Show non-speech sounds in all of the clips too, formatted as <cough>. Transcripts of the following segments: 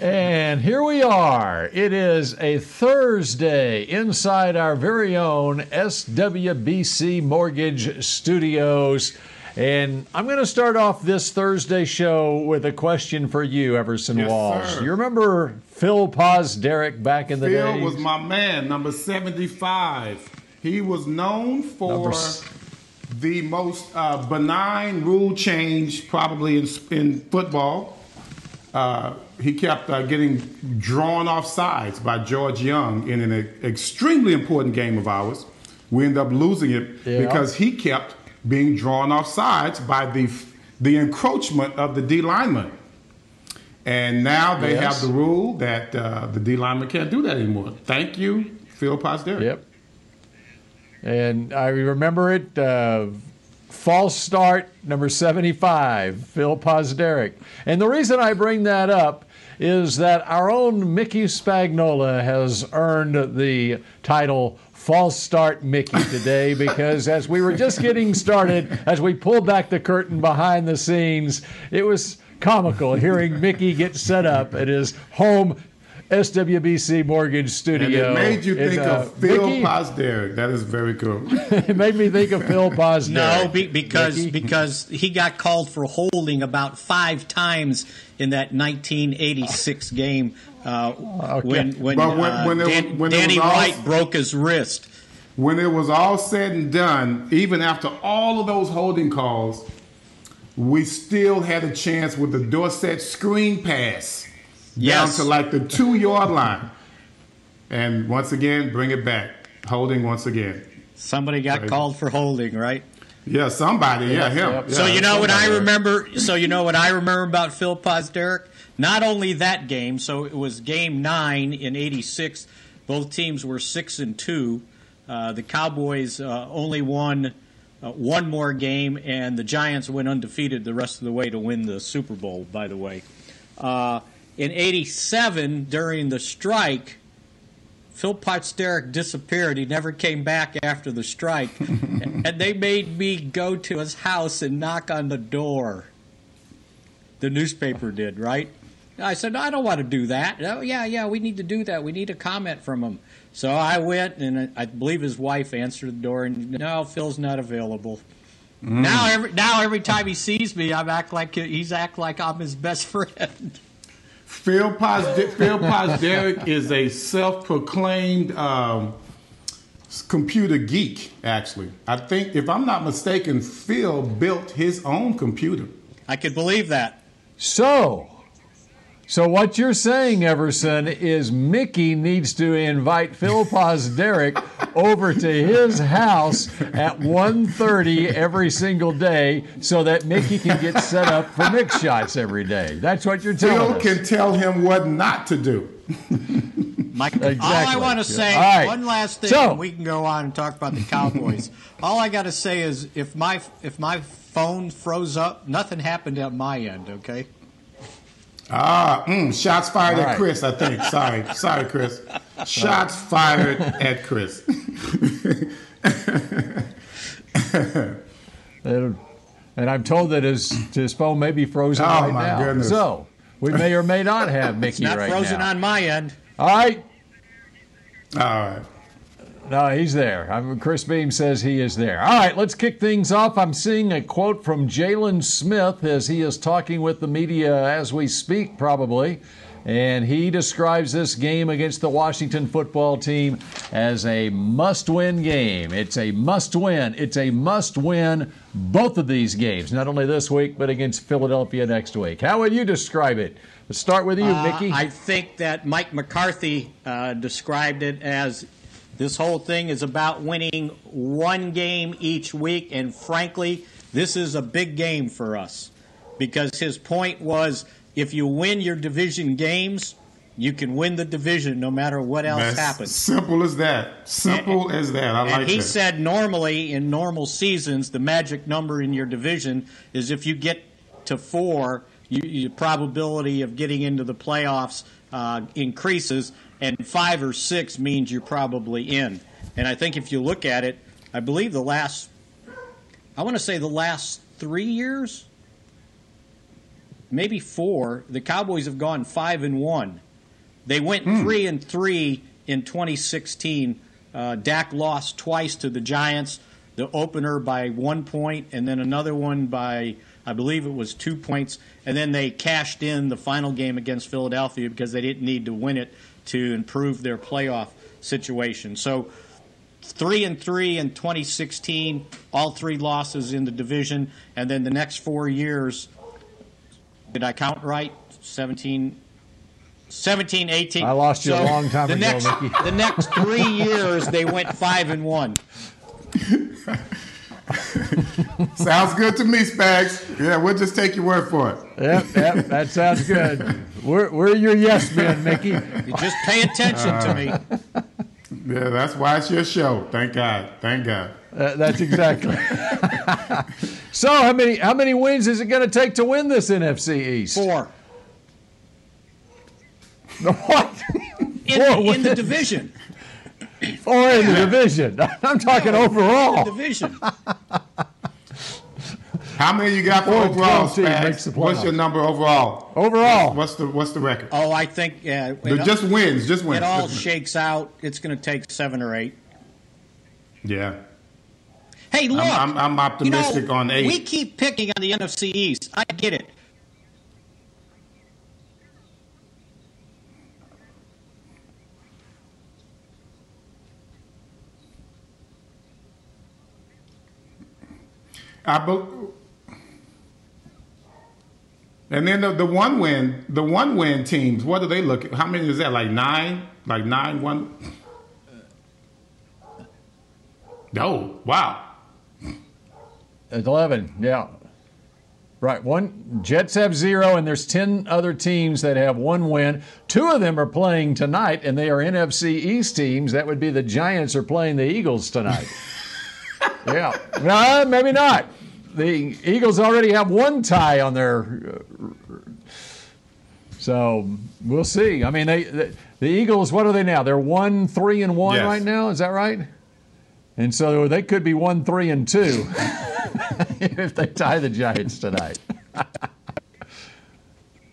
And here we are. It is a Thursday inside our very own SWBC Mortgage Studios. And I'm going to start off this Thursday show with a question for you, Everson yes, Walls. Sir. You remember Phil Pozderac back in the day? Phil days? was my man, number 75. He was known for the most uh, benign rule change probably in, in football. Uh, he kept uh, getting drawn off sides by George Young in an extremely important game of ours. We ended up losing it yeah. because he kept being drawn off sides by the the encroachment of the D lineman. And now they yes. have the rule that uh, the D lineman can't do that anymore. Thank you, Phil Pozderac. Yep. And I remember it. False start number 75, Phil Pozderac. And the reason I bring that up is that our own Mickey Spagnola has earned the title false start Mickey today <laughs> because as we were just getting started, as we pulled back the curtain behind the scenes, it was comical hearing Mickey get set up at his home SWBC Mortgage Studio. And it made you think uh, of Phil Mickey, Pozderac. That is very cool. <laughs> it made me think of Phil Pozderac. No, be, because Mickey? because he got called for holding about five times in that 1986 game uh, okay. when when, when, uh, when Dan, when Danny White all, broke his wrist. When it was all said and done, even after all of those holding calls, we still had a chance with the Dorsett screen pass yes. down to like the two yard line. And once again, bring it back. Holding once again. Somebody got right. called for holding, right? Yeah, somebody. Yeah, him. Yep. So you know what I remember. So you know what I remember about Phil Pozderac. Not only that game. So it was game nine in '86. Both teams were six and two. Uh, the Cowboys uh, only won uh, one more game, and the Giants went undefeated the rest of the way to win the Super Bowl. By the way, uh, in '87 during the strike, Phil Pozderac disappeared. He never came back after the strike. <laughs> and they made me go to his house and knock on the door. The newspaper did, right? I said, no, I don't want to do that. Oh, yeah, yeah, we need to do that. We need a comment from him. So I went, and I believe his wife answered the door, and no, Phil's not available. Mm. Now, every now every time he sees me, I act like he's act like I'm his best <laughs> friend. Phil, Pozderac, <laughs> Phil Pozderac is a self-proclaimed um, computer geek. Actually, I think, if I'm not mistaken, Phil built his own computer. I could believe that. So, so what you're saying, Everson, is Mickey needs to invite Phil Derek over to his house at 1.30 every single day so that Mickey can get set up for Mick Shots every day. That's what you're telling Phil us. can tell him what not to do. Mike, <laughs> exactly. All I want to say, right. one last thing, so, we can go on and talk about the Cowboys. <laughs> all I got to say is, if my if my phone froze up, nothing happened at my end. Okay. Ah, mm, shots fired at Chris, I think. Sorry. Sorry, Chris. Shots fired at Chris. <laughs> <laughs> and, and I'm told that his, his phone may be frozen oh, right my now. Goodness. So we may or may not have <laughs> Mickey it's not right frozen now. on my end. All right. All right. No, he's there. I'm, Chris Beam says he is there. All right, let's kick things off. I'm seeing a quote from Jaylon Smith as he is talking with the media as we speak, probably. And he describes this game against the Washington football team as a must win game. It's a must win. It's a must win both of these games, not only this week, but against Philadelphia next week. How would you describe it? Let's start with you, uh, Mickey. I think that Mike McCarthy uh, described it as this whole thing is about winning one game each week, and frankly, this is a big game for us because his point was if you win your division games, you can win the division no matter what else That's happens. Simple as that. Simple and, as that. I like and he that. said normally in normal seasons, the magic number in your division is if you get to four, you, your probability of getting into the playoffs uh, increases, and five or six means you're probably in. And I think if you look at it, I believe the last, I want to say the last three years, maybe four, the Cowboys have gone five and one. They went mm. three and three in 2016. Uh, Dak lost twice to the Giants. The opener by one point, and then another one by I believe it was two points, and then they cashed in the final game against Philadelphia because they didn't need to win it to improve their playoff situation. So three and three in 2016, all three losses in the division, and then the next four years. Did I count right? 17, 17, 18. I lost you so a long time the ago, next, Mickey. The next three years, they went five and one. <laughs> <laughs> sounds good to me, Spags. Yeah, we'll just take your word for it. Yep, yep, that sounds good. We're, we're your yes men, Mickey. You just pay attention uh, to me. Yeah, that's why it's your show. Thank God. Thank God. Uh, that's exactly. <laughs> so, how many how many wins is it going to take to win this NFC East? Four. <laughs> What? In, the, in the division. Four <laughs> in the division. I'm talking no, overall. division. How many you got for Four overall? makes the What's your number overall? Overall, what's, what's the what's the record? Oh, I think uh, it, just wins, just wins. It all shakes out. It's going to take seven or eight. Yeah. Hey, look, I'm, I'm, I'm optimistic you know, on eight. We keep picking on the NFC East. I get it. I be- and then the, the one win, the one win teams. What do they look? at? How many is that? Like nine? Like nine one? Oh wow! It's eleven. Yeah. Right. One Jets have zero, and there's ten other teams that have one win. Two of them are playing tonight, and they are NFC East teams. That would be the Giants are playing the Eagles tonight. <laughs> yeah. No, maybe not the Eagles already have one tie on their. Uh, so we'll see. I mean, they the, the Eagles. What are they now? They're one three and one yes. right now. Is that right? And so they could be one three and two <laughs> if they tie the Giants tonight. <laughs>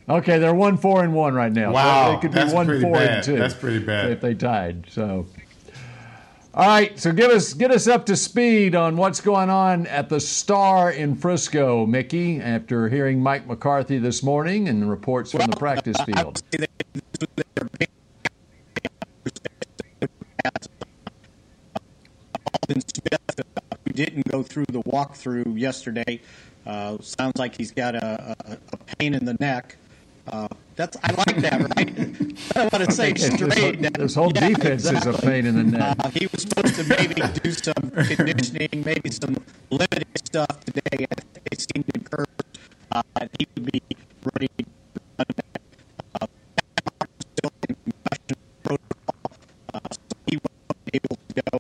okay, they're one four and one right now. Wow, so they could be one four bad. and two. That's pretty bad if they tied. So. All right, so give us get us up to speed on what's going on at the Star in Frisco, Mickey. After hearing Mike McCarthy this morning and the reports from the practice field. Smith, who didn't go through the walkthrough yesterday, uh, sounds like he's got a, a, a pain in the neck. Uh, that's I like that, right? I want to say <laughs> straight. This, this whole <laughs> yeah, defense exactly. is a pain in the neck. Uh, he was supposed to maybe do some <laughs> conditioning, maybe some limited stuff today. It seemed encouraged. Uh, he would be ready to run uh, still in concussion protocol, uh, so he wasn't able to go.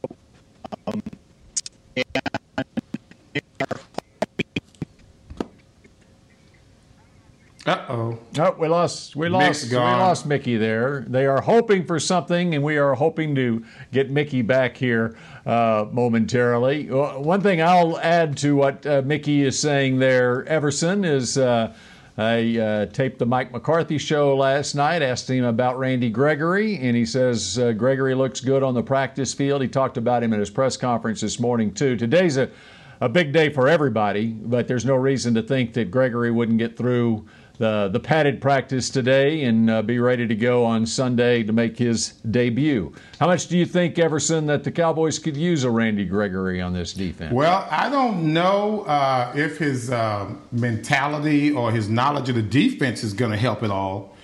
Um, and Uh oh. Oh, we lost. We lost. We lost Mickey there. They are hoping for something, and we are hoping to get Mickey back here uh, momentarily. One thing I'll add to what uh, Mickey is saying there, Everson, is uh, I uh, taped the Mike McCarthy show last night. Asked him about Randy Gregory, and he says uh, Gregory looks good on the practice field. He talked about him at his press conference this morning too. Today's a a big day for everybody, but there's no reason to think that Gregory wouldn't get through the, the padded practice today and uh, be ready to go on Sunday to make his debut. How much do you think, Everson, that the Cowboys could use a Randy Gregory on this defense? Well, I don't know uh, if his uh, mentality or his knowledge of the defense is going to help at all,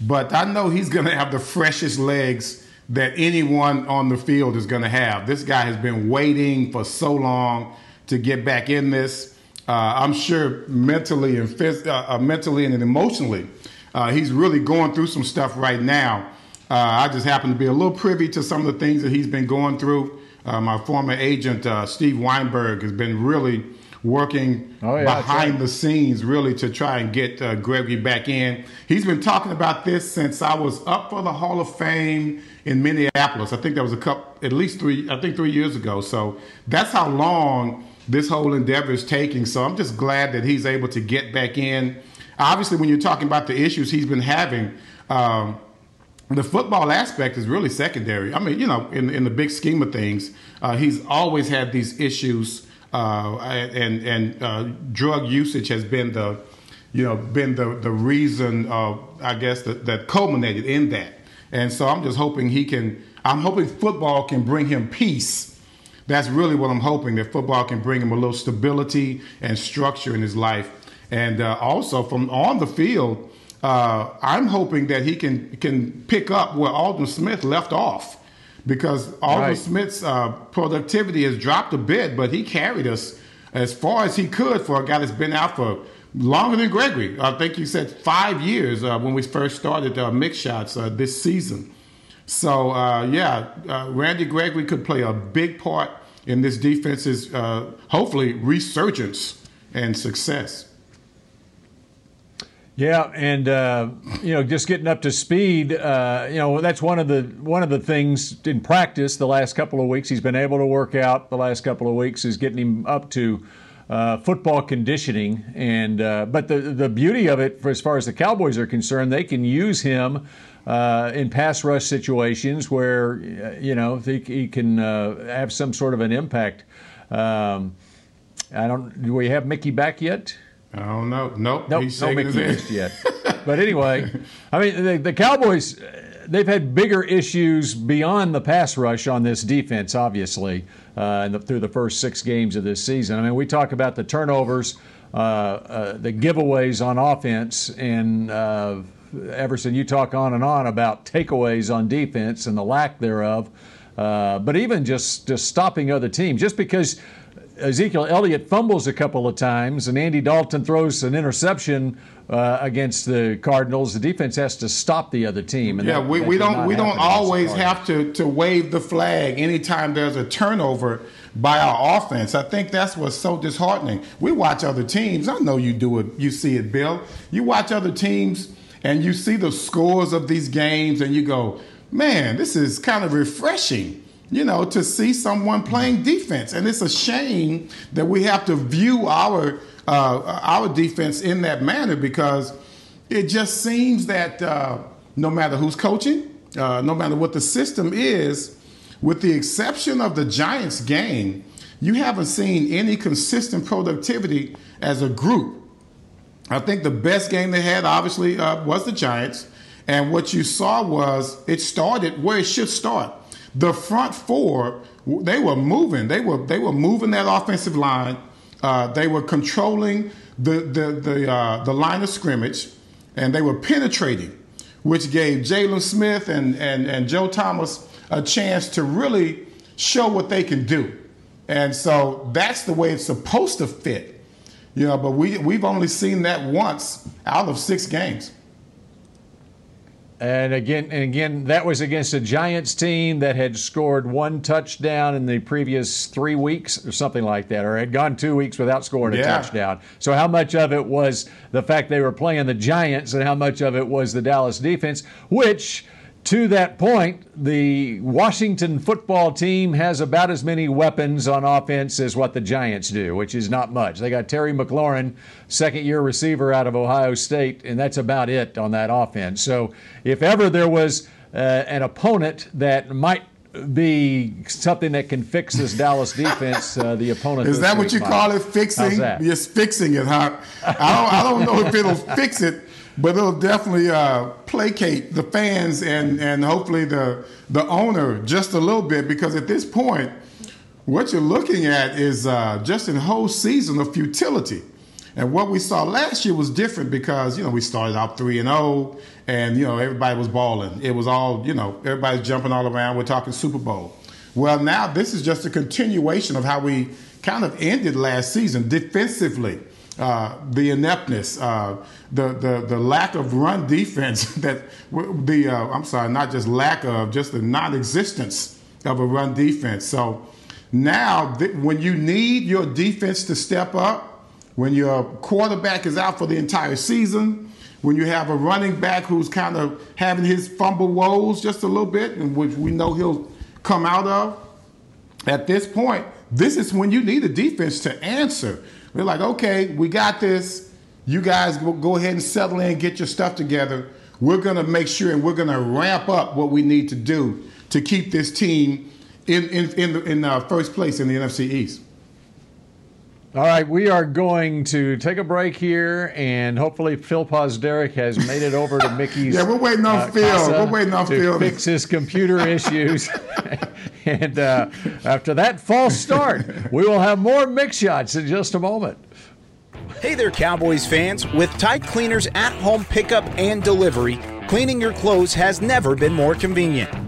but I know he's going to have the freshest legs that anyone on the field is going to have. This guy has been waiting for so long to get back in this. Uh, I'm sure mentally and phys- uh, uh, mentally and emotionally, Uh, he's really going through some stuff right now. Uh, I just happen to be a little privy to some of the things that he's been going through. Uh, my former agent, uh, Steve Weinberg, has been really working oh, yeah, behind right. the scenes, really, to try and get uh, Gregory back in. He's been talking about this since I was up for the Hall of Fame in Minneapolis. I think that was a couple, at least three, I think three years ago. So that's how long this whole endeavor is taking. So I'm just glad that he's able to get back in. Obviously, when you're talking about the issues he's been having, um, the football aspect is really secondary. I mean, you know, in in the big scheme of things, uh, he's always had these issues, uh, and and uh, drug usage has been the, you know, been the the reason, I guess, that, that culminated in that. And so I'm just hoping he can. I'm hoping football can bring him peace. That's really what I'm hoping that football can bring him a little stability and structure in his life, and uh, also from on the field uh, I'm hoping that he can can pick up where Aldon Smith left off, because Aldon right. Smith's uh, productivity has dropped a bit, but he carried us as far as he could for a guy that's been out for longer than Gregory. I think you said five years uh, when we first started uh, Mick Shots uh, this season. So uh, yeah, uh, Randy Gregory could play a big part in this defense's hopefully resurgence and success. Yeah, and uh, you know, just getting up to speed. Uh, you know, that's one of the one of the things in practice. The last couple of weeks, he's been able to work out. The last couple of weeks is getting him up to uh, football conditioning. And uh, but the the beauty of it, for as far as the Cowboys are concerned, they can use him. Uh, in pass rush situations where uh, you know he, he can have some sort of an impact. Um, I don't. Do we have Mickey back yet? I don't know. Nope. Nope. He's no Mickey yet. But anyway, <laughs> I mean, the, the Cowboys, they've had bigger issues beyond the pass rush on this defense, obviously, uh, the, through the first six games of this season. I mean, we talk about the turnovers, uh, uh, the giveaways on offense, and uh, Everson, you talk on and on about takeaways on defense and the lack thereof. Uh, but even just, just stopping other teams, just because Ezekiel Elliott fumbles a couple of times, and Andy Dalton throws an interception uh, against the Cardinals. The defense has to stop the other team. yeah, that, we, we don't we don't always have to to wave the flag anytime there's a turnover by our offense. I think that's what's so disheartening. We watch other teams. I know you do it. You see it, Bill. You watch other teams and you see the scores of these games, and you go, "Man, this is kind of refreshing." you know, to see someone playing defense. And it's a shame that we have to view our uh, our defense in that manner because it just seems that uh, no matter who's coaching, uh, no matter what the system is, with the exception of the Giants game, you haven't seen any consistent productivity as a group. I think the best game they had, obviously, uh, was the Giants. And what you saw was it started where it should start the front four, they were moving. They were they were moving that offensive line. Uh, they were controlling the the the, uh, the line of scrimmage, and they were penetrating, which gave Jaylon Smith and, and and Joe Thomas a chance to really show what they can do. And so that's the way it's supposed to fit. You know, but we we've only seen that once out of six games. And again, and again, that was against a Giants team that had scored one touchdown in the previous three weeks, or something like that, or had gone two weeks without scoring a touchdown. So, how much of it was the fact they were playing the Giants, and how much of it was the Dallas defense, which to that point, the Washington football team has about as many weapons on offense as what the Giants do, which is not much. They got Terry McLaurin, second year receiver out of Ohio State, and that's about it on that offense. So if ever there was uh, an opponent that might be something that can fix this Dallas defense. Uh, the opponent is that what you might. call it? Fixing? Yes, fixing it, huh? I don't, I don't know if it'll fix it but it'll definitely uh, placate the fans and, and hopefully the, the owner just a little bit because at this point, what you're looking at is uh, just a whole season of futility. And what we saw last year was different because, you know, we started out 3 and 0 and, you know, everybody was balling. It was all, you know, everybody's jumping all around. We're talking Super Bowl. Well, now this is just a continuation of how we kind of ended last season defensively. Uh, the ineptness, uh, the, the the lack of run defense <laughs> that the uh, I'm sorry, not just lack of, just the non-existence of a run defense. So now, th- when you need your defense to step up, when your quarterback is out for the entire season, when you have a running back who's kind of having his fumble woes just a little bit, and which we know he'll come out of, at this point, this is when you need a defense to answer. We're like, okay, we got this. You guys go ahead and settle in, get your stuff together. We're going to make sure and we're going to ramp up what we need to do to keep this team in in in, in uh, first place in the NFC East. All right, we are going to take a break here, and hopefully Phil Pozderac has made it over to Mickey's. yeah, we're waiting on uh, Phil. We're waiting on to Phil fix his computer issues. <laughs> and uh, after that false start, we will have more Mick Shots in just a moment. Hey there, Cowboys fans! With Tide Cleaners at-home pickup and delivery, cleaning your clothes has never been more convenient.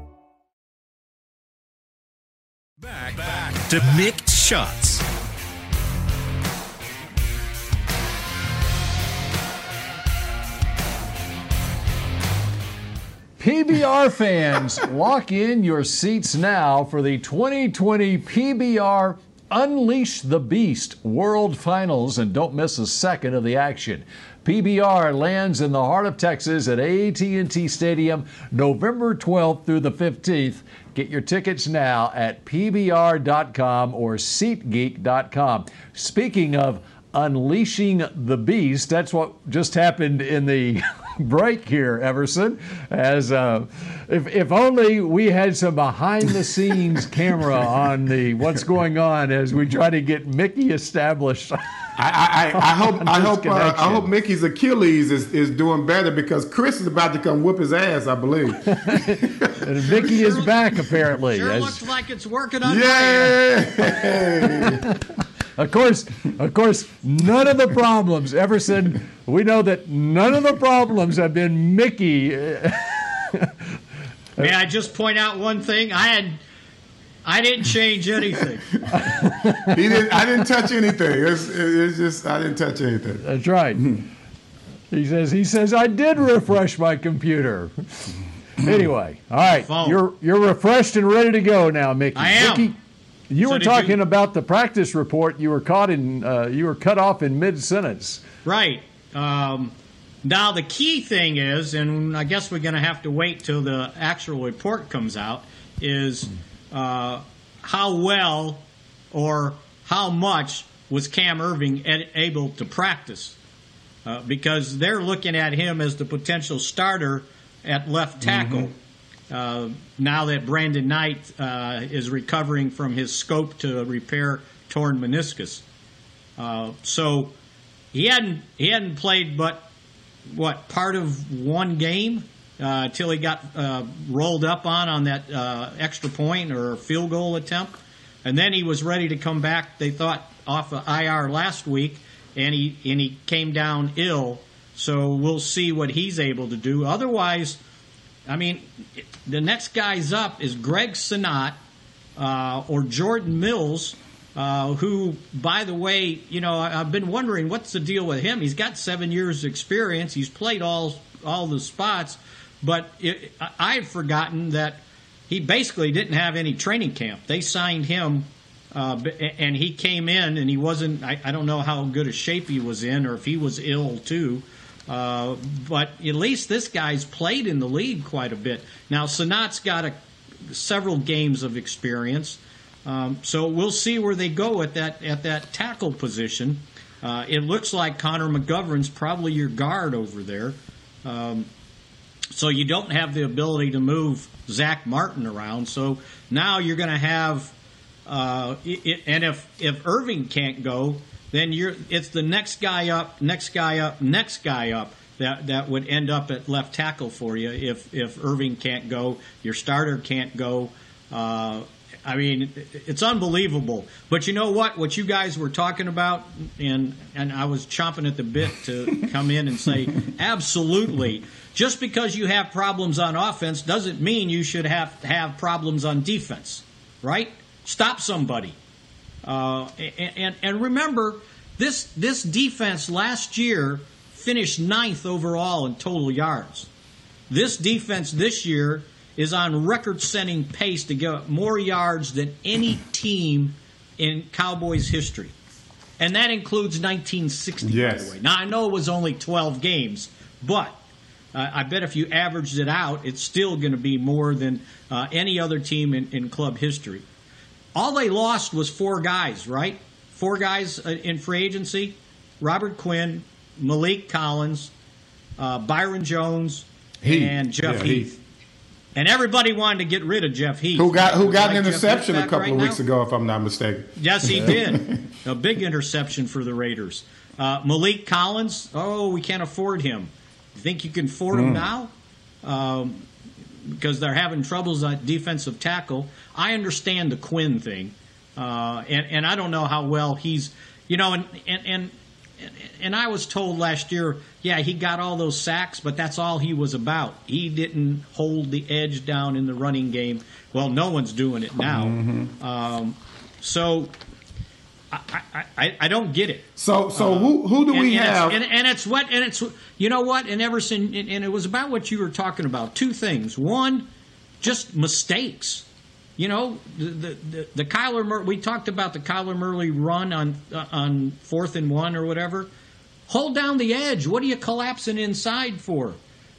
Back, back to Mick Shots. PBR fans, <laughs> lock in your seats now for the 2020 PBR Unleash the Beast World Finals and don't miss a second of the action. PBR lands in the heart of Texas at AT&T Stadium November 12th through the 15th. Get your tickets now at pbr.com or SeatGeek.com. Speaking of unleashing the beast, that's what just happened in the <laughs> break here, Everson. As uh, if, if only we had some behind the scenes <laughs> camera on the what's going on as we try to get Mickey established. <laughs> I, I, I <laughs> hope I hope uh, I hope Mickey's Achilles is, is doing better because Chris is about to come whoop his ass, I believe. <laughs> and Mickey is back apparently. Sure as, looks like it's working on. Yeah. <laughs> of course, of course, none of the problems. Everson, we know that none of the problems have been Mickey. May I just point out one thing? I had I didn't change anything. <laughs> he didn't. I didn't touch anything. It's, it's just I didn't touch anything. That's right. he says. He says I did refresh my computer. anyway, all right. Phone. You're you're refreshed and ready to go now, Mickey. I am. Mickey, you so were talking you... about the practice report. You were caught in. Uh, you were cut off in mid sentence. Right. Um, now the key thing is, and I guess we're going to have to wait till the actual report comes out. Is uh, how well or how much was Cam Erving able to practice? Uh, because they're looking at him as the potential starter at left tackle. Mm-hmm. uh, now that Brandon Knight uh, is recovering from his scope to repair torn meniscus. Uh, so he hadn't he hadn't played but what part of one game uh, he got uh, rolled up on on that uh, extra point or field goal attempt, and then he was ready to come back. They thought off of IR last week, and he and he came down ill. So we'll see what he's able to do. Otherwise I mean, the next guy's up is Greg Senat uh, or Jordan Mills, uh, who, by the way, you know, I've been wondering what's the deal with him. He's got seven years' experience. He's played all all the spots, but it, I had forgotten that he basically didn't have any training camp. They signed him. Uh, and he came in, and he wasn't. I, I don't know how good a shape he was in, or if he was ill too. Uh, but at least this guy's played in the league quite a bit. Now, Senat's got a, several games of experience, um, so we'll see where they go at that at that tackle position. Uh, it looks like Connor McGovern's probably your guard over there. Um, so you don't have the ability to move Zach Martin around. So now you're going to have, uh, it, and if if Erving can't go, then you're it's the next guy up, next guy up, next guy up that that would end up at left tackle for you if if Erving can't go, your starter can't go. Uh, I mean, it's unbelievable. But you know what? What you guys were talking about, and and I was chomping at the bit to <laughs> come in and say, absolutely. Just because you have problems on offense doesn't mean you should have have problems on defense, right? Stop somebody. Uh, and, and remember, this this defense last year finished ninth overall in total yards. This defense this year is on record-setting pace to get more yards than any team in Cowboys history, and that includes 1960. Yes. By the way, now I know it was only 12 games, but uh, I bet if you averaged it out, it's still going to be more than uh, any other team in, in club history. All they lost was four guys, right? Four guys uh, in free agency Robert Quinn, Maliek Collins, uh, Byron Jones, Heath. and Jeff yeah, Heath. Heath. And everybody wanted to get rid of Jeff Heath. Who got who got like an interception a couple right of weeks now? ago, if I'm not mistaken. Yes, he <laughs> did. a big interception for the Raiders. Uh, Maliek Collins, oh, we can't afford him. You think you can afford mm. him now? Um, because they're having troubles at defensive tackle. I understand the Quinn thing, uh, and and I don't know how well he's, you know, and and and. And I was told last year, yeah, he got all those sacks, but that's all he was about. He didn't hold the edge down in the running game. Well, no one's doing it now. Mm-hmm. Um, so I, I, I don't get it. So so uh, who who do and, we and have? It's, and, and, it's what and it's you know what and Everson and, and, it was about what you were talking about. Two things. One, just mistakes. You know the the the, the Kyler Mur- we talked about the Kyler Murray run on uh, on fourth and one or whatever. Hold down the edge. What are you collapsing inside for?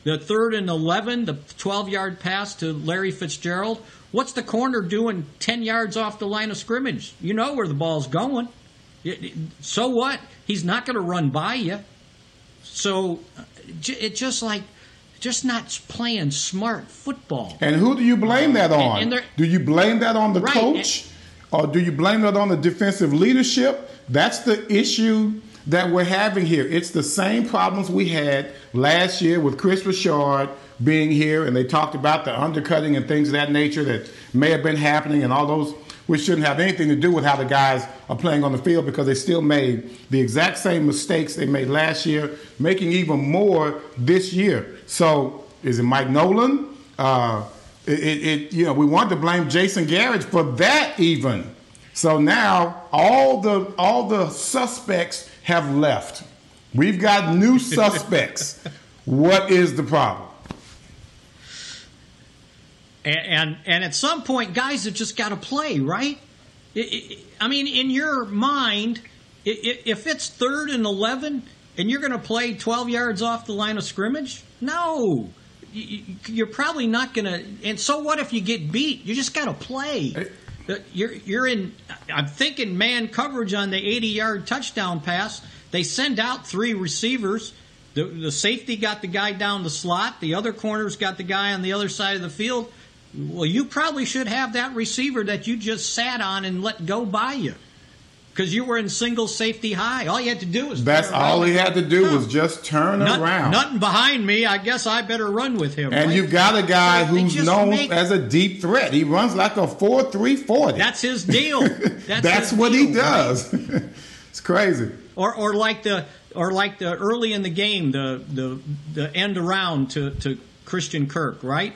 The third and eleven, the twelve yard pass to Larry Fitzgerald. What's the corner doing 10 yards off the line of scrimmage? You know where the ball's going. So what? He's not going to run by you. So it's just like just not playing smart football. And who do you blame that on? And, and do you blame that on the right, coach? or do you blame that on the defensive leadership? That's the issue that we're having here. It's the same problems we had last year with Kris Richard being here, and they talked about the undercutting and things of that nature that may have been happening, and all those which shouldn't have anything to do with how the guys are playing on the field because they still made the exact same mistakes they made last year, making even more this year. So is it Mike Nolan? Uh, it, it, you know, we want to blame Jason Garrett for that even. So now all the all the suspects have left. We've got new <laughs> suspects. what is the problem? And, and, and at some point, guys have just got to play, right? It, it, I mean, in your mind, it, if it's third and 11 and you're going to play 12 yards off the line of scrimmage, no. You're probably not going to. And so what if you get beat? You just got to play. You're, you're in, I'm thinking man coverage on the 80 yard touchdown pass. They send out three receivers. The, the safety got the guy down the slot. The other corner's got the guy on the other side of the field Well, you probably should have that receiver that you just sat on and let go by you. Because you were in single safety high. All you had to do was. That's all he had to do was just turn Not, around. Nothing behind me. I guess I better run with him. and right? you've got a guy So who's known make- as a deep threat. He runs like a 4 3 40. That's his deal. <laughs> That's, That's his what deal, he does. <laughs> it's crazy. Or, or like the, or like the early in the game, the the the end around to to Christian Kirk, right?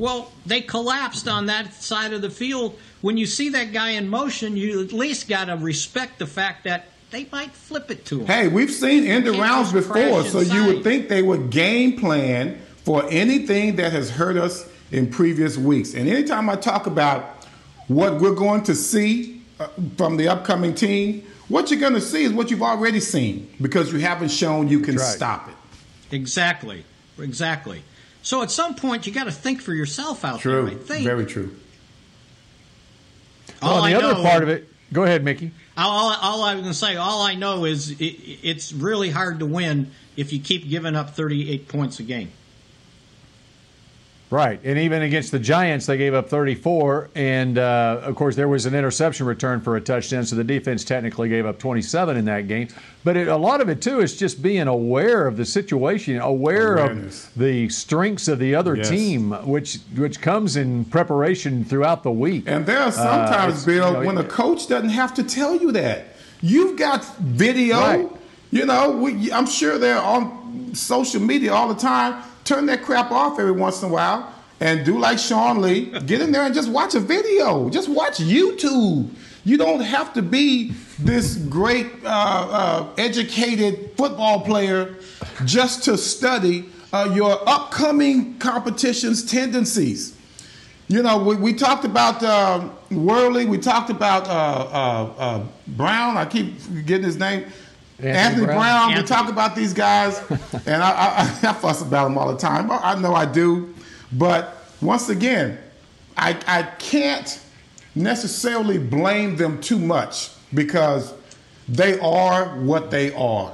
Well, they collapsed on that side of the field. When you see that guy in motion, you at least got to respect the fact that they might flip it to him. Hey, we've seen end Can't rounds before, crash so you would think they would game plan for anything that has hurt us in previous weeks. And anytime I talk about what we're going to see uh, from the upcoming team, what you're going to see is what you've already seen because you haven't shown you can right. stop it. Exactly, exactly. So at some point, you got to think for yourself out there. I think. Very true. All well, the I other know- part of it. Go ahead, Mickey. All, all I was going to say, all I know is it, it's really hard to win if you keep giving up 38 points a game. Right, and even against the Giants, they gave up 34, and uh, of course there was an interception return for a touchdown, so the defense technically gave up 27 in that game. But it, a lot of it too is just being aware of the situation, aware Awareness. of the strengths of the other Yes. team, which which comes in preparation throughout the week. And there are sometimes, it's, Bill, you know, when a coach doesn't have to tell you that. You've got video. Right. You know, we, I'm sure they're on social media all the time. Turn that crap off every once in a while and do like Sean Lee. Get in there and just watch a video. Just watch YouTube. You don't have to be this great, uh, uh, educated football player just to study uh, your upcoming competition's tendencies. You know, we, we talked about uh, Worley. We talked about uh, uh, uh, Brown. I keep getting his name. Anthony Anthony, Brown. Brown. We talk about these guys, <laughs> and I, I, I fuss about them all the time. I know I do, but once again, I, I can't necessarily blame them too much because they are what they are.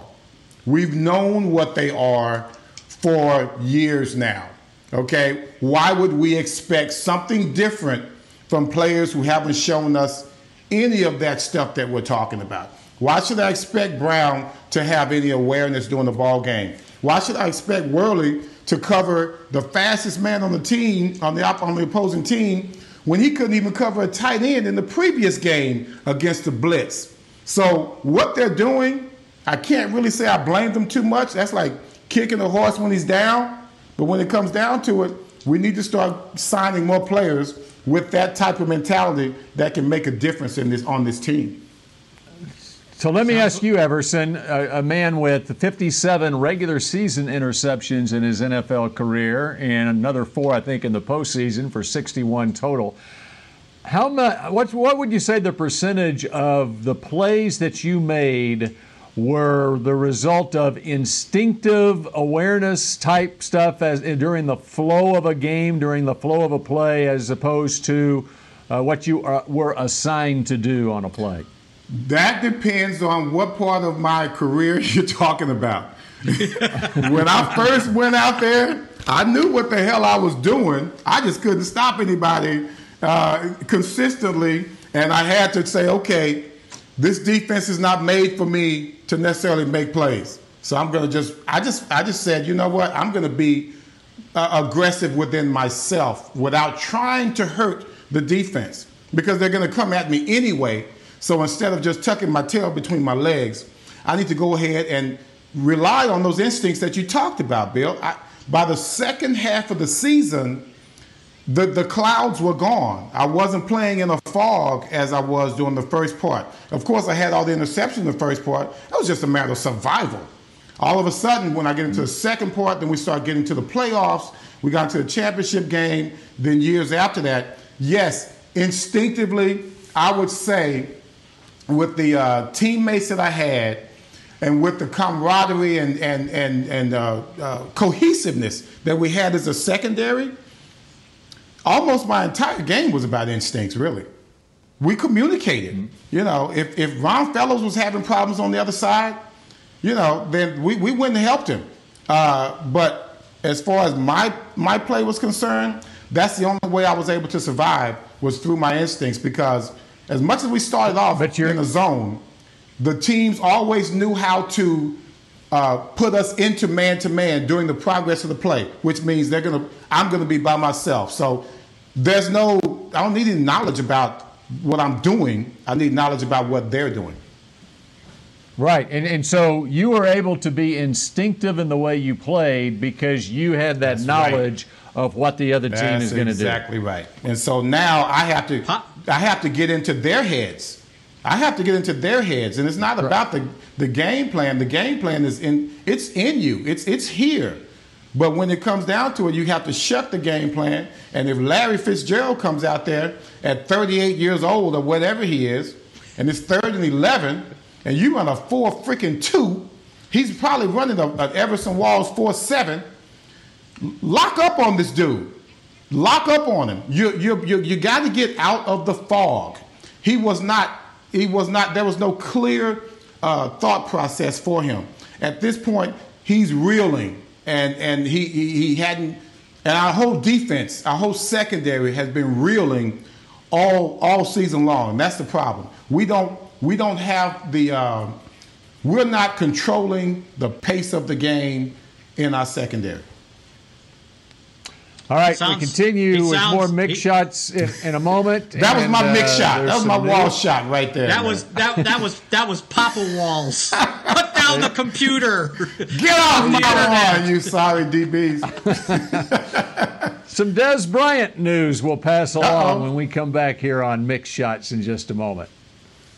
We've known what they are for years now. Okay? Why would we expect something different from players who haven't shown us any of that stuff that we're talking about? Why should I expect Brown to have any awareness during the ball game? Why should I expect Worley to cover the fastest man on the team, on the, on the opposing team, when he couldn't even cover a tight end in the previous game against the Blitz? So, what they're doing, I can't really say I blame them too much. That's like kicking a horse when he's down. But when it comes down to it, we need to start signing more players with that type of mentality that can make a difference in this on this team. So let me ask you, Everson, a, a man with 57 regular season interceptions in his NFL career and another four, I think, in the postseason for 61 total. How much? What, what would you say the percentage of the plays that you made were the result of instinctive awareness type stuff as during the flow of a game, during the flow of a play, as opposed to uh, what you are, were assigned to do on a play? That depends on what part of my career <laughs> you're talking about. <laughs> when I first went out there, I knew what the hell I was doing. I just couldn't stop anybody uh, consistently, and I had to say, okay, this defense is not made for me to necessarily make plays. So I'm gonna just, I just, I just said, you know what? I'm gonna be uh, aggressive within myself without trying to hurt the defense because they're going to come at me anyway. So instead of just tucking my tail between my legs, I need to go ahead and rely on those instincts that you talked about, Bill. I, by the second half of the season, the, the clouds were gone. I wasn't playing in a fog as I was during the first part. Of course, I had all the interceptions in the first part. That was just a matter of survival. All of a sudden, when I get into the second part, then we start getting to the playoffs. We got to the championship game. Then years after that, yes, instinctively, I would say, with the uh, teammates that I had, and with the camaraderie and and and and uh, uh, cohesiveness that we had as a secondary, almost my entire game was about instincts. Really, we communicated. You know, if if Ron Fellows was having problems on the other side, you know, then we, we wouldn't have helped him. Uh, but as far as my my play was concerned, that's the only way I was able to survive was through my instincts because as much as we started off but you're, in the zone, the teams always knew how to uh, put us into man to man during the progress of the play, which means they're gonna I'm gonna be by myself. So there's no I don't need any knowledge about what I'm doing. I need knowledge about what they're doing. Right. And, and so you were able to be instinctive in the way you played because you had that That's knowledge right. of what the other team That's is going to do. Exactly right. And so now I have to I have to get into their heads. I have to get into their heads. And it's not right. about the, the game plan. The game plan is in it's in you. It's it's here. But when it comes down to it, you have to shut the game plan. And if Larry Fitzgerald comes out there at 38 years old or whatever he is, and it's third and 11, and you run a four freaking two, he's probably running a, a Everson Walls four seven. Lock up on this dude. Lock up on him. You you you, you got to get out of the fog. He was not. He was not. There was no clear uh, thought process for him. At this point, he's reeling, and and he, he he hadn't. And our whole defense, our whole secondary has been reeling all all season long. That's the problem. We don't we don't have the, uh, we're not controlling the pace of the game in our secondary. All right, sounds, we continue with sounds, more mix he, shots in, in, a moment. <laughs> That and, was my mix uh, shot. That was my wall news. shot right there. That man. was that that was that was Papa Walls. <laughs> Put down the computer. Get off my lawn, you sorry DBs. <laughs> Some Dez Bryant news we'll pass along Uh-oh. when we come back here on Mick Shots in just a moment.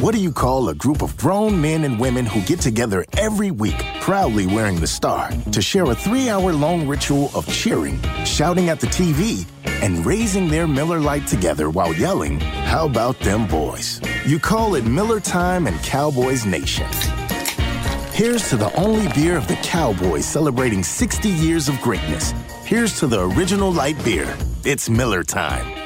What do you call a group of grown men and women who get together every week, proudly wearing the star, to share a three hour long ritual of cheering, shouting at the TV, and raising their Miller Lite together while yelling, How about them boys? You call it Miller Time and Cowboys Nation. Here's to the only beer of the Cowboys celebrating 60 years of greatness. Here's to the original light beer. It's Miller Time.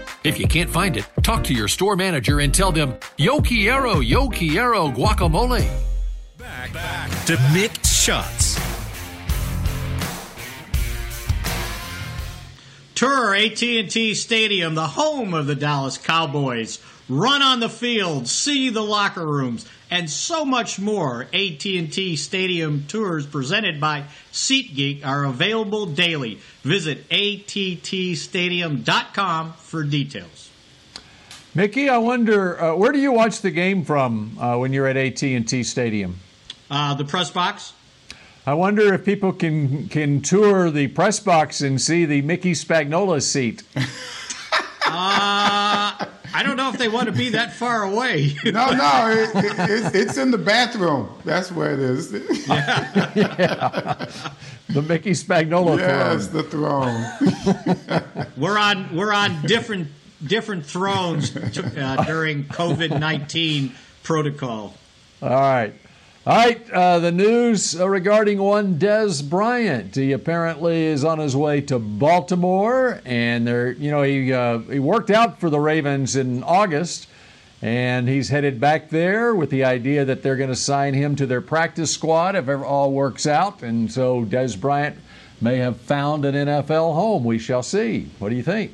If you can't find it, talk to your store manager and tell them, Yo Quiero, Yo Quiero guacamole. Back, back to mixed shots. Tour AT&T Stadium, the home of the Dallas Cowboys. Run on the field, see the locker rooms, and so much more. AT&T Stadium tours presented by SeatGeek are available daily. Visit attstadium.com for details. Mickey, I wonder uh, where do you watch the game from uh, when you're at AT&T Stadium? Uh, the press box. I wonder if people can can tour the press box and see the Mickey Spagnola seat. <laughs> uh, I don't know if they want to be that far away. <laughs> no, no, it, it, it's, it's in the bathroom. That's where it is. yeah. yeah. <laughs> The Mickey Spagnola yes, throne. the throne. <laughs> we're on we're on different different thrones uh, during COVID nineteen protocol. All right. All right, uh, the news regarding one Dez Bryant. He apparently is on his way to Baltimore, and there, you know, he uh, he worked out for the Ravens in August, and he's headed back there with the idea that they're going to sign him to their practice squad if it all works out. And so Dez Bryant may have found an NFL home. We shall see. What do you think?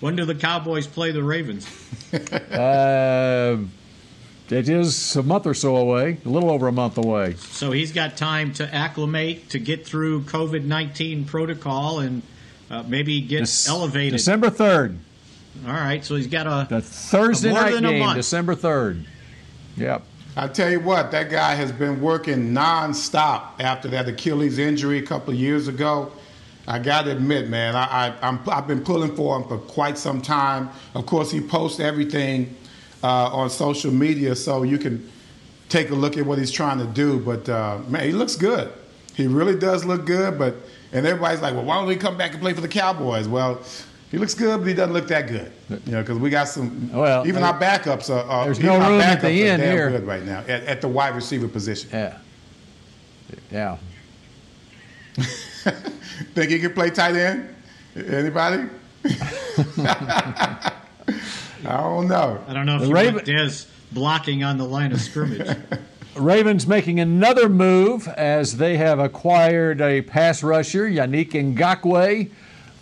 When do the Cowboys play the Ravens? <laughs> uh, it is a month or so away, a little over a month away. So he's got time to acclimate, to get through COVID 19 protocol, and uh, maybe get De- elevated. December 3rd. All right, so he's got a. The Thursday a night game, December 3rd. Yep. I tell you what, that guy has been working nonstop after that Achilles injury a couple of years ago. I got to admit, man, I, I, have been pulling for him for quite some time. Of course, he posts everything uh, on social media, so you can take a look at what he's trying to do. But uh, man, he looks good. He really does look good. But and everybody's like, well, why don't we come back and play for the Cowboys? Well, he looks good, but he doesn't look that good. You know, because we got some. Well, even our backups are. are there's no room at the end here. Good right now at, at the wide receiver position. Yeah. Yeah. <laughs> Think he can play tight end? Anybody? <laughs> <laughs> I don't know. I don't know if the you Raven- Dez blocking on the line of scrimmage. <laughs> Ravens making another move as they have acquired a pass rusher, Yannick Ngakoue,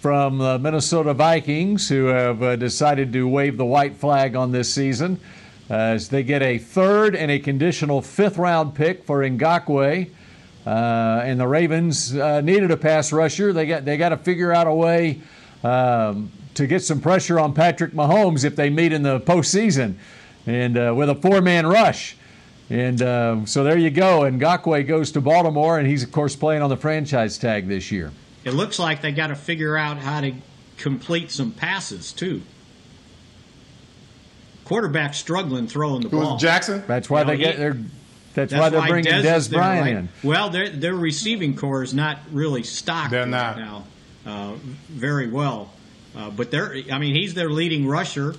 from the Minnesota Vikings, who have uh, decided to wave the white flag on this season. As they get a third and a conditional fifth round pick for Ngakoue. Uh, and the Ravens uh, needed a pass rusher. They got they got to figure out a way um, to get some pressure on Patrick Mahomes if they meet in the postseason, and uh, with a four-man rush. And uh, so there you go. And Ngakoue goes to Baltimore, and he's of course playing on the franchise tag this year. It looks like they got to figure out how to complete some passes too. Quarterback struggling throwing the ball. Jackson. That's why you know, they get their. That's, that's why they're why bringing Des, Dez Bryant right? in. Well, their their receiving corps is not really stocked they're not. right now uh, very well. Uh, but they're, I mean, he's their leading rusher,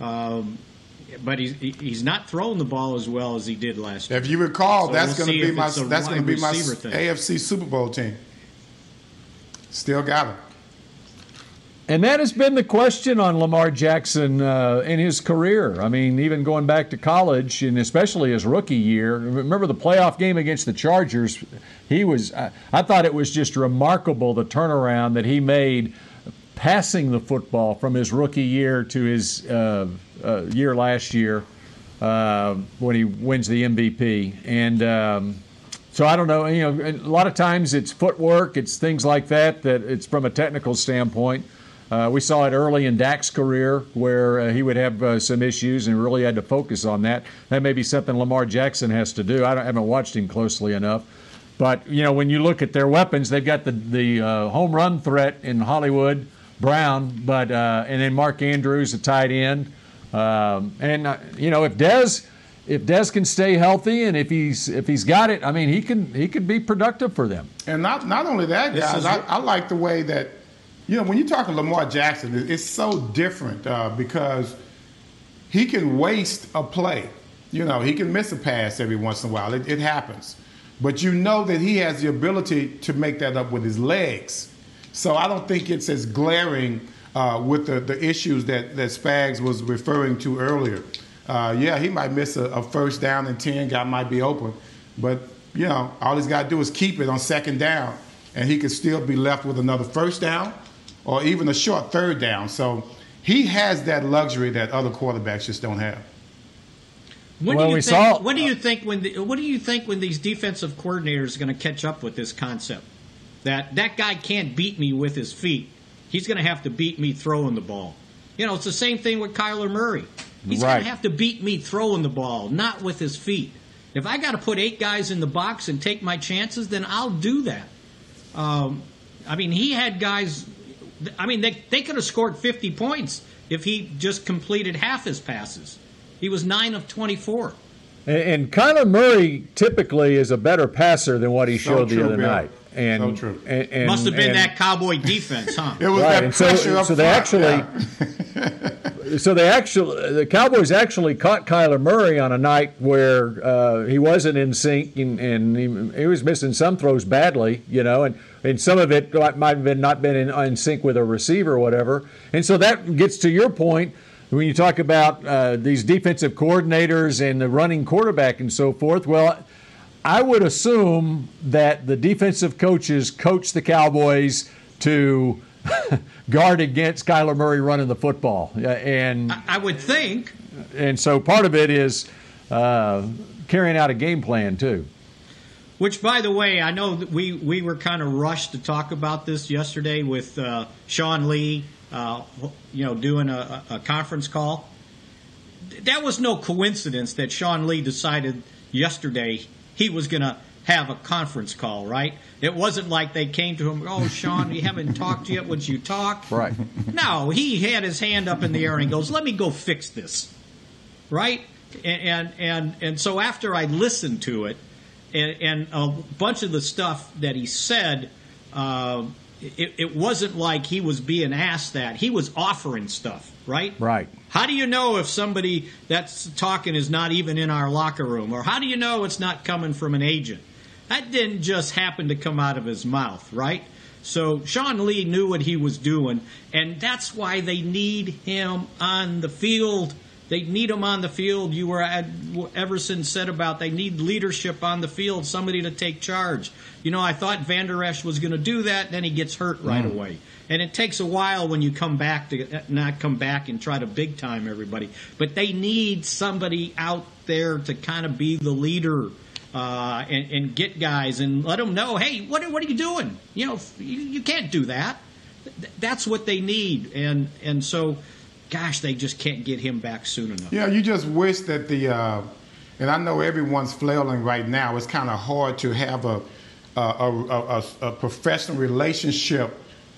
um, but he's he's not throwing the ball as well as he did last year. If you recall, so that's we'll going to be my that's going to be my thing. AFC Super Bowl team. Still got him. And that has been the question on Lamar Jackson uh, in his career. I mean, even going back to college and especially his rookie year. Remember the playoff game against the Chargers? He was, I, I thought it was just remarkable the turnaround that he made passing the football from his rookie year to his uh, uh, year last year uh, when he wins the MVP. And um, so I don't know. You know, a lot of times it's footwork, it's things like that. That it's from a technical standpoint. Uh, we saw it early in Dak's career where uh, he would have uh, some issues and really had to focus on that. That may be something Lamar Jackson has to do. I, I haven't watched him closely enough. But, you know, when you look at their weapons, they've got the, the home run threat in Hollywood. Brown, but uh, and then Mark Andrews, a tight end, um, and uh, you know if Dez if Dez can stay healthy and if he's if he's got it, I mean he can he could be productive for them. And not not only that, guys, I, I, like the way that you know when you're talking Lamar Jackson, it's so different uh, because he can waste a play. You know, he can miss a pass every once in a while. It, it happens, but you know that he has the ability to make that up with his legs. So I don't think it's as glaring uh, with the, the issues that, that Spags was referring to earlier. Uh, yeah, he might miss a, a, first down and 10, guy might be open. But, you know, all he's got to do is keep it on second down, and he could still be left with another first down or even a short third down. So he has that luxury that other quarterbacks just don't have. What well, do you we think, saw. What do you think when the, What do you think when these defensive coordinators are going to catch up with this concept? That that guy can't beat me with his feet. He's going to have to beat me throwing the ball. You know, it's the same thing with Kyler Murray. He's right. going to have to beat me throwing the ball, not with his feet. If I got to put eight guys in the box and take my chances, then I'll do that. Um, I mean, he had guys. I mean, they they could have scored 50 points if he just completed half his passes. He was nine of 24. And, and Kyler Murray typically is a better passer than what he so showed the other Bill. night. And, so true. And, and, Must have been that cowboy defense, huh? <laughs> it was right. that pressure so, so they actually, yeah. <laughs> so they actually the Cowboys actually caught Kyler Murray on a night where uh, he wasn't in sync and, and he, he, was missing some throws badly, you know, and, and some of it might have been not been in, in sync with a receiver or whatever. And so that gets to your point when you talk about uh, these defensive coordinators and the running quarterback and so forth. Well, I would assume that the defensive coaches coach the Cowboys to <laughs> guard against Kyler Murray running the football. And I would think. And so part of it is uh, carrying out a game plan too. Which, by the way, I know that we, we were kind of rushed to talk about this yesterday with uh, Sean Lee, uh, you know, doing a, a conference call. That was no coincidence that Sean Lee decided yesterday he was going to have a conference call, right? It wasn't like they came to him, oh, Sean, we haven't talked yet. Would you talk? Right. No, he had his hand up in the air and he goes, let me go fix this, right? And and and, and so after I listened to it, and, and a bunch of the stuff that he said. Uh, it, it, wasn't like he was being asked that. He was offering stuff, right? Right. How do you know if somebody that's talking is not even in our locker room? Or how do you know it's not coming from an agent? That didn't just happen to come out of his mouth, right? So Sean Lee knew what he was doing, and that's why they need him on the field. They need him on the field. You were at Everson said about they need leadership on the field, somebody to take charge. You know, I thought Vander Esch was going to do that, then he gets hurt right mm. away. And it takes a while when you come back to not come back and try to big time everybody. But they need somebody out there to kind of be the leader uh, and, and, get guys and let them know, hey, what, what are you doing? You know, you, you can't do that. That's what they need, and and so, gosh, they just can't get him back soon enough. Yeah, you just wish that the, uh, and I know everyone's flailing right now. It's kind of hard to have a a, a, a professional relationship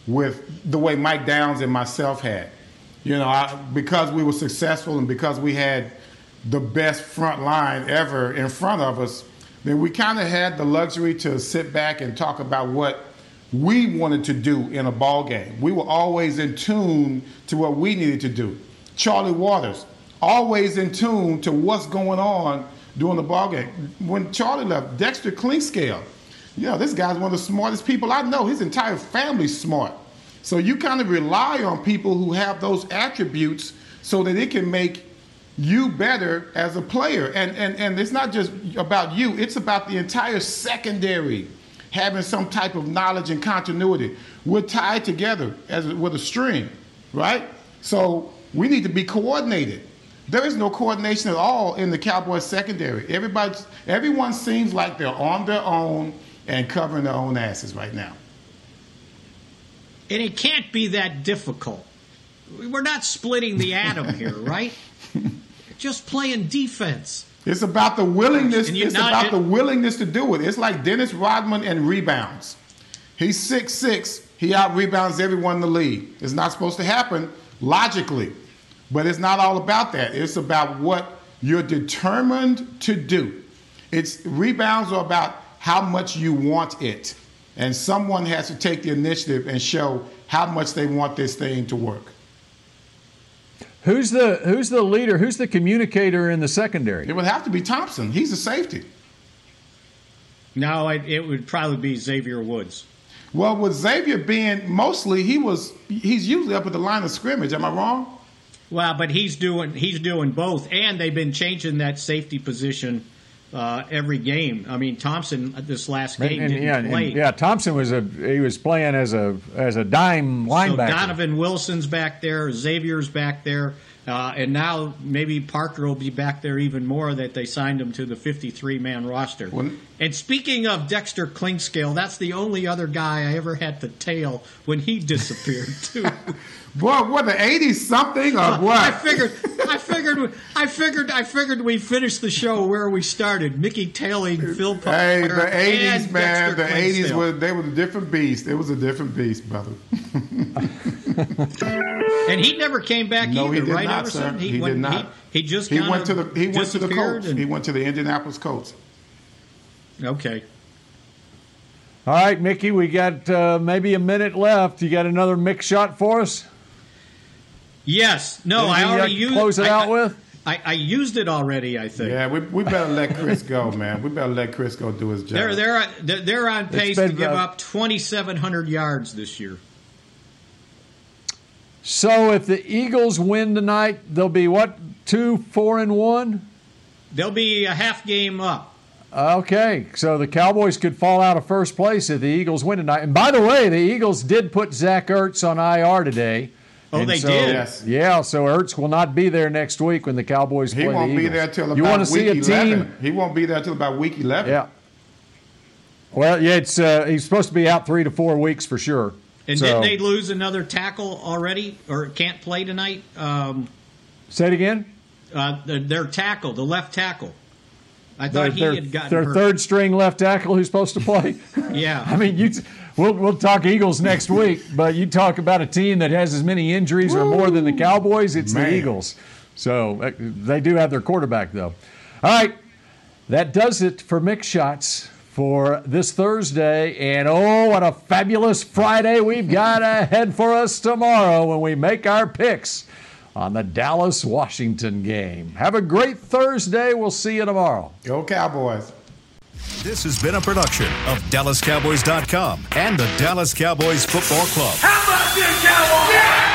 with the way Mike Downs and myself had. You know, I, because we were successful and because we had the best front line ever in front of us, then we kind of had the luxury to sit back and talk about what we wanted to do in a ball game. We were always in tune to what we needed to do. Charlie Waters, always in tune to what's going on during the ball game. When Charlie left, Dexter Clinkscale, you know, this guy's one of the smartest people I know. His entire family's smart. So you kind of rely on people who have those attributes so that it can make you better as a player. And, and, and it's not just about you, it's about the entire secondary having some type of knowledge and continuity. We're tied together as with a string, right? So we need to be coordinated. There is no coordination at all in the Cowboys secondary. Everybody, everyone seems like they're on their own and covering their own asses right now. And it can't be that difficult. We're not splitting the atom here, <laughs> right? just playing defense. It's about the willingness. It's about it, the willingness to do it. It's like Dennis Rodman and rebounds. He's six six. He out rebounds everyone in the league. It's not supposed to happen logically, but it's not all about that. It's about what you're determined to do. It's rebounds are about how much you want it, and someone has to take the initiative and show how much they want this thing to work. Who's the who's the leader? Who's the communicator in the secondary? It would have to be Thompson. He's a safety. No, it, it would probably be Xavier Woods. Well, with Xavier being mostly he was he's usually up at the line of scrimmage. Am I wrong? Well, but he's doing he's doing both, and they've been changing that safety position uh, every game. I mean, Thompson uh, this last game and, and, didn't yeah, play. And, yeah, Thompson was a he was playing as a as a dime linebacker. So Donovan Wilson's back there, Xavier's back there, uh, and now maybe Parker will be back there even more. That they signed him to the 53 man roster. When, and speaking of Dexter Clinkscale, that's the only other guy I ever had to tail when he disappeared too. <laughs> Boy, what the '80s something or what? I figured, I figured, I figured, I figured we finished the show where we started. Mickey tailing Phil. Parker hey, the '80s, man, the '80s were they were a different beast. It was a different beast, brother. <laughs> and he never came back no, either, he did right? Not, sir. He, he went, did not. He, he just he went to the he went to the Colts. And, he went to the Indianapolis Colts. Okay. All right, Mickey, we got uh, maybe a minute left. You got another mix shot for us? Yes. No, Anything I already used. close it I, out I, with. I, I used it already. I think. Yeah, we, we better let Chris go, man. We better let Chris go do his job. They're they're they're, they're on pace been, to give up 2,700 yards this year. So if the Eagles win tonight, they'll be what two, four, and one. They'll be a half game up. Okay, so the Cowboys could fall out of first place if the Eagles win tonight. And by the way, the Eagles did put Zach Ertz on IR today. Oh, And they so- did? Yes. Yeah, so Ertz will not be there next week when the Cowboys He play won't the be there till about you want week to see a 11. team? He won't be there till about week 11. Yeah. Well, yeah, it's uh, he's supposed to be out three to four weeks for sure. And So- didn't they lose another tackle already, or can't play tonight? Um, Say it again. uh, their, their tackle, the left tackle. I Their, he their, had gotten their hurt. third string left tackle who's supposed to play. <laughs> Yeah. I mean, you. We'll, we'll talk Eagles next <laughs> week, but you talk about a team that has as many injuries or more than the Cowboys, it's Man. the Eagles. So uh, they do have their quarterback, though. All right, that does it for Mick Shots for this Thursday. And oh, what a fabulous Friday we've got ahead for us tomorrow when we make our picks on the Dallas Washington game. Have a great Thursday. We'll see you tomorrow. Go Cowboys. This has been a production of DallasCowboys.com and the Dallas Cowboys Football Club. How about this, Cowboys?